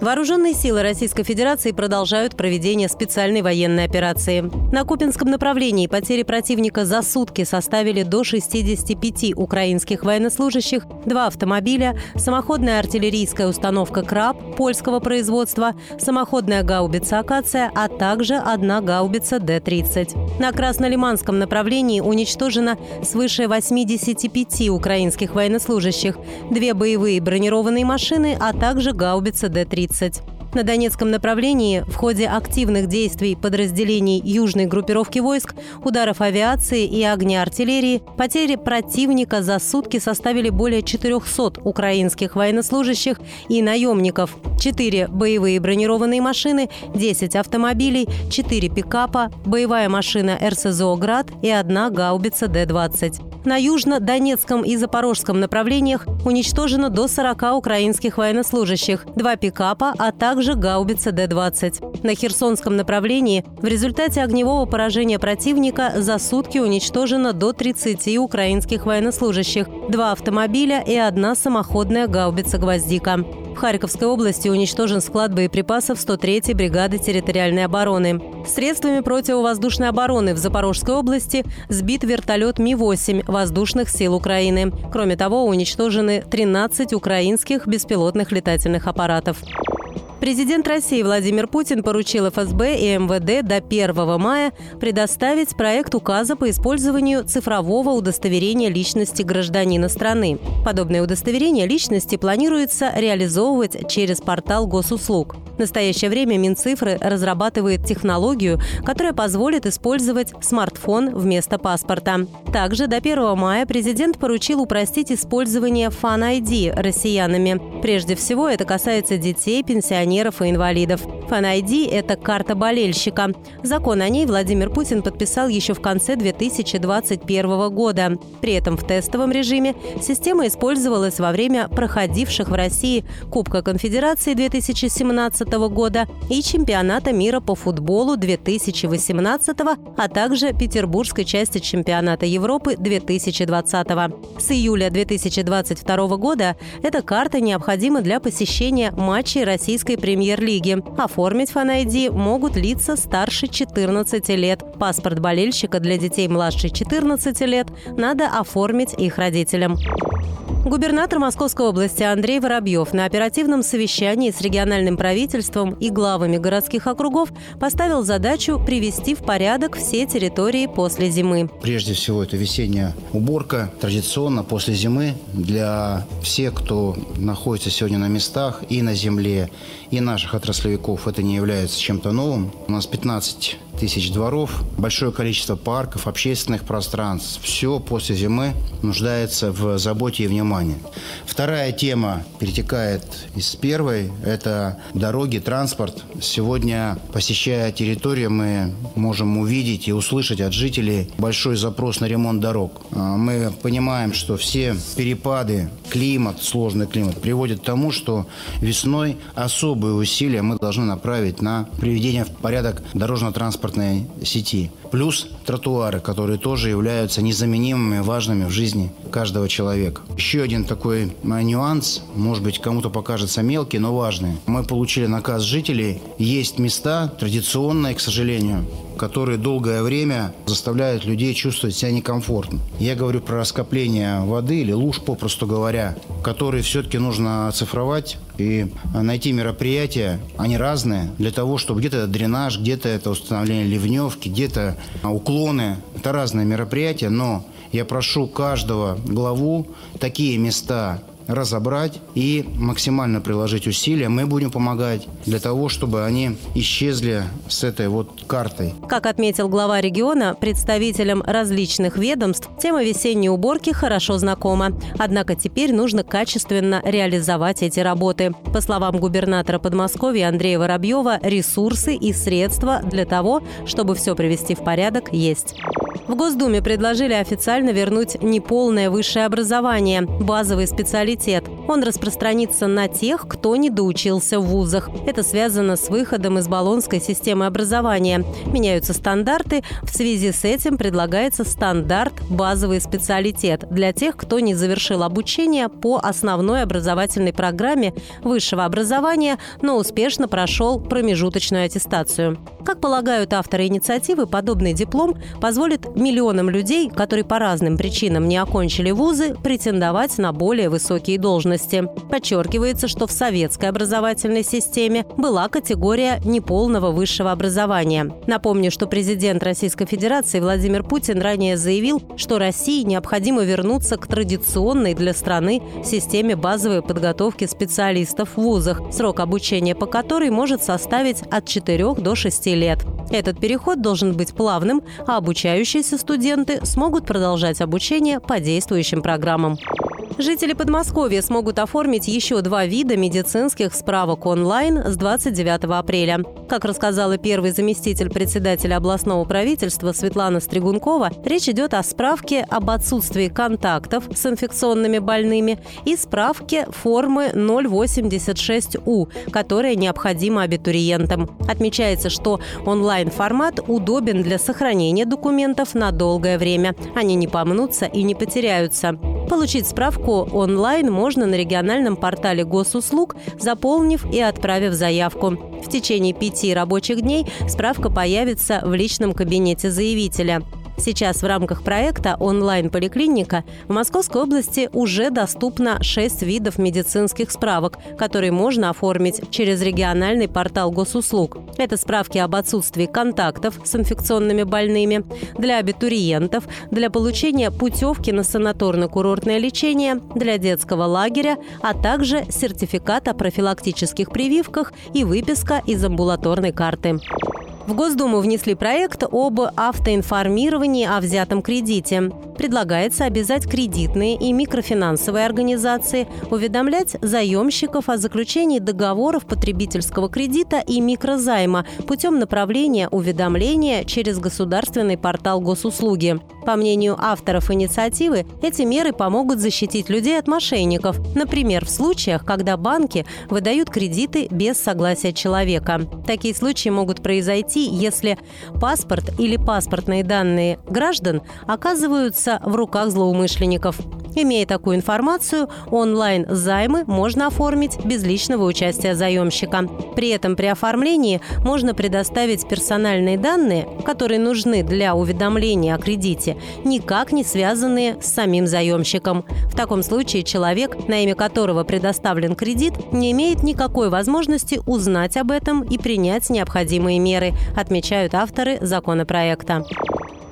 Вооруженные силы Российской Федерации продолжают проведение специальной военной операции. На Купинском направлении потери противника за сутки составили до 65 украинских военнослужащих, два автомобиля, самоходная артиллерийская установка «Краб» польского производства, самоходная гаубица «Акация», а также одна гаубица Д-30. На Краснолиманском направлении уничтожено свыше 85 украинских военнослужащих, две боевые бронированные машины, а также гаубица Д-30. 30. На Донецком направлении в ходе активных действий подразделений южной группировки войск, ударов авиации и огня артиллерии потери противника за сутки составили более 400 украинских военнослужащих и наемников, 4 боевые бронированные машины, 10 автомобилей, 4 пикапа, боевая машина РСЗО «Град» и одна гаубица Д-20. На южно-донецком и запорожском направлениях уничтожено до 40 украинских военнослужащих, два пикапа, а также гаубица Д-20. На Херсонском направлении в результате огневого поражения противника за сутки уничтожено до 30 украинских военнослужащих, два автомобиля и одна самоходная гаубица «Гвоздика». В Харьковской области уничтожен склад боеприпасов 103-й бригады территориальной обороны. Средствами противовоздушной обороны в Запорожской области сбит вертолет Ми-8 воздушных сил Украины. Кроме того, уничтожены 13 украинских беспилотных летательных аппаратов. Президент России Владимир Путин поручил ФСБ и МВД до 1 мая предоставить проект указа по использованию цифрового удостоверения личности гражданина страны. Подобное удостоверение личности планируется реализовывать через портал госуслуг. В настоящее время Минцифры разрабатывает технологию, которая позволит использовать смартфон вместо паспорта. Также до 1 мая президент поручил упростить использование Fan ID россиянами. Прежде всего, это касается детей, пенсионеров и инвалидов. Фан-ID – это карта болельщика. Закон о ней Владимир Путин подписал еще в конце 2021 года. При этом в тестовом режиме система использовалась во время проходивших в России Кубка Конфедерации 2017 года и Чемпионата мира по футболу 2018, а также Петербургской части Чемпионата Европы 2020. С июля 2022 года эта карта необходима для посещения матчей российской премьер-лиги. Оформить фан-ID могут лица старше 14 лет. Паспорт болельщика для детей младше 14 лет надо оформить их родителям. Губернатор Московской области Андрей Воробьев на оперативном совещании с региональным правительством и главами городских округов поставил задачу привести в порядок все территории после зимы. Прежде всего, это весенняя уборка. Традиционно после зимы для всех, кто находится сегодня на местах и на земле, и наших отраслевиков, это не является чем-то новым. У нас 15 тысяч дворов, большое количество парков, общественных пространств. Все после зимы нуждается в заботе и внимании. Вторая тема перетекает из первой. Это дороги, транспорт. Сегодня, посещая территорию, мы можем увидеть и услышать от жителей большой запрос на ремонт дорог. А, мы понимаем, что все перепады, климат, сложный климат приводят к тому, что весной особые усилия мы должны направить на приведение в порядок дорожно-транспортного транспортной сети. Плюс тротуары, которые тоже являются незаменимыми, важными в жизни каждого человека. Еще один такой а, нюанс, может быть, кому-то покажется мелкий, но важный. Мы получили наказ жителей. Есть места традиционные, к сожалению, которые долгое время заставляют людей чувствовать себя некомфортно. Я говорю про раскопление воды или луж, попросту говоря, которые все-таки нужно оцифровать и найти мероприятия, они разные, для того, чтобы где-то это дренаж, где-то это установление ливневки, где-то уклоны. Это разные мероприятия, но я прошу каждого главу такие места разобрать и максимально приложить усилия. Мы будем помогать для того, чтобы они исчезли с этой вот картой. Как отметил глава региона, представителям различных ведомств тема весенней уборки хорошо знакома. Однако теперь нужно качественно реализовать эти работы. По словам губернатора Подмосковья Андрея Воробьева, ресурсы и средства для того, чтобы все привести в порядок, есть. В Госдуме предложили официально вернуть неполное высшее образование. Базовые специалисты специалитет. Он распространится на тех, кто не доучился в вузах. Это связано с выходом из баллонской системы образования. Меняются стандарты. В связи с этим предлагается стандарт «базовый специалитет» для тех, кто не завершил обучение по основной образовательной программе высшего образования, но успешно прошел промежуточную аттестацию. Как полагают авторы инициативы, подобный диплом позволит миллионам людей, которые по разным причинам не окончили вузы, претендовать на более высокие должности. Подчеркивается, что в советской образовательной системе была категория неполного высшего образования. Напомню, что президент Российской Федерации Владимир Путин ранее заявил, что России необходимо вернуться к традиционной для страны системе базовой подготовки специалистов в вузах, срок обучения по которой может составить от 4 до 6 лет. Этот переход должен быть плавным, а обучающиеся студенты смогут продолжать обучение по действующим программам. Жители Подмосковья смогут оформить еще два вида медицинских справок онлайн с 29 апреля. Как рассказала первый заместитель председателя областного правительства Светлана Стригункова, речь идет о справке об отсутствии контактов с инфекционными больными и справке формы 086У, которая необходима абитуриентам. Отмечается, что онлайн-формат удобен для сохранения документов на долгое время. Они не помнутся и не потеряются. Получить справку онлайн можно на региональном портале госуслуг, заполнив и отправив заявку. В течение пяти рабочих дней справка появится в личном кабинете заявителя. Сейчас в рамках проекта «Онлайн-поликлиника» в Московской области уже доступно 6 видов медицинских справок, которые можно оформить через региональный портал госуслуг. Это справки об отсутствии контактов с инфекционными больными, для абитуриентов, для получения путевки на санаторно-курортное лечение, для детского лагеря, а также сертификат о профилактических прививках и выписка из амбулаторной карты. В Госдуму внесли проект об автоинформировании о взятом кредите. Предлагается обязать кредитные и микрофинансовые организации уведомлять заемщиков о заключении договоров потребительского кредита и микрозайма путем направления уведомления через государственный портал госуслуги. По мнению авторов инициативы, эти меры помогут защитить людей от мошенников, например, в случаях, когда банки выдают кредиты без согласия человека. Такие случаи могут произойти если паспорт или паспортные данные граждан оказываются в руках злоумышленников. Имея такую информацию, онлайн-займы можно оформить без личного участия заемщика. При этом при оформлении можно предоставить персональные данные, которые нужны для уведомления о кредите, никак не связанные с самим заемщиком. В таком случае человек, на имя которого предоставлен кредит, не имеет никакой возможности узнать об этом и принять необходимые меры, отмечают авторы законопроекта.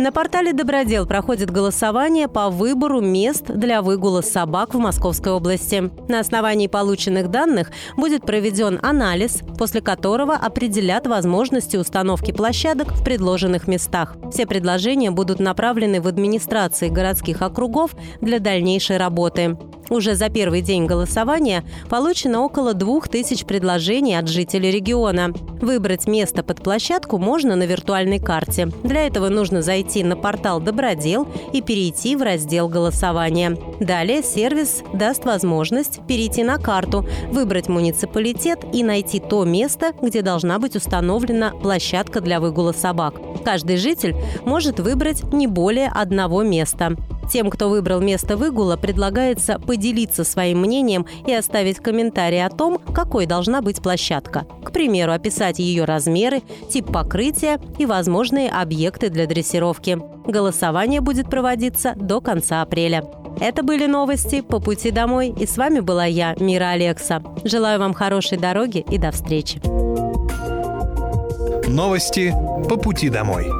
На портале «Добродел» проходит голосование по выбору мест для выгула собак в Московской области. На основании полученных данных будет проведен анализ, после которого определят возможности установки площадок в предложенных местах. Все предложения будут направлены в администрации городских округов для дальнейшей работы. Уже за первый день голосования получено около двух тысяч предложений от жителей региона. Выбрать место под площадку можно на виртуальной карте. Для этого нужно зайти на портал «Добродел» и перейти в раздел голосования. Далее сервис даст возможность перейти на карту, выбрать муниципалитет и найти то место, где должна быть установлена площадка для выгула собак. Каждый житель может выбрать не более одного места. Тем, кто выбрал место выгула, предлагается поделиться своим мнением и оставить комментарий о том, какой должна быть площадка. К примеру, описать ее размеры, тип покрытия и возможные объекты для дрессировки. Голосование будет проводиться до конца апреля. Это были новости по пути домой, и с вами была я, Мира Алекса. Желаю вам хорошей дороги и до встречи. Новости по пути домой.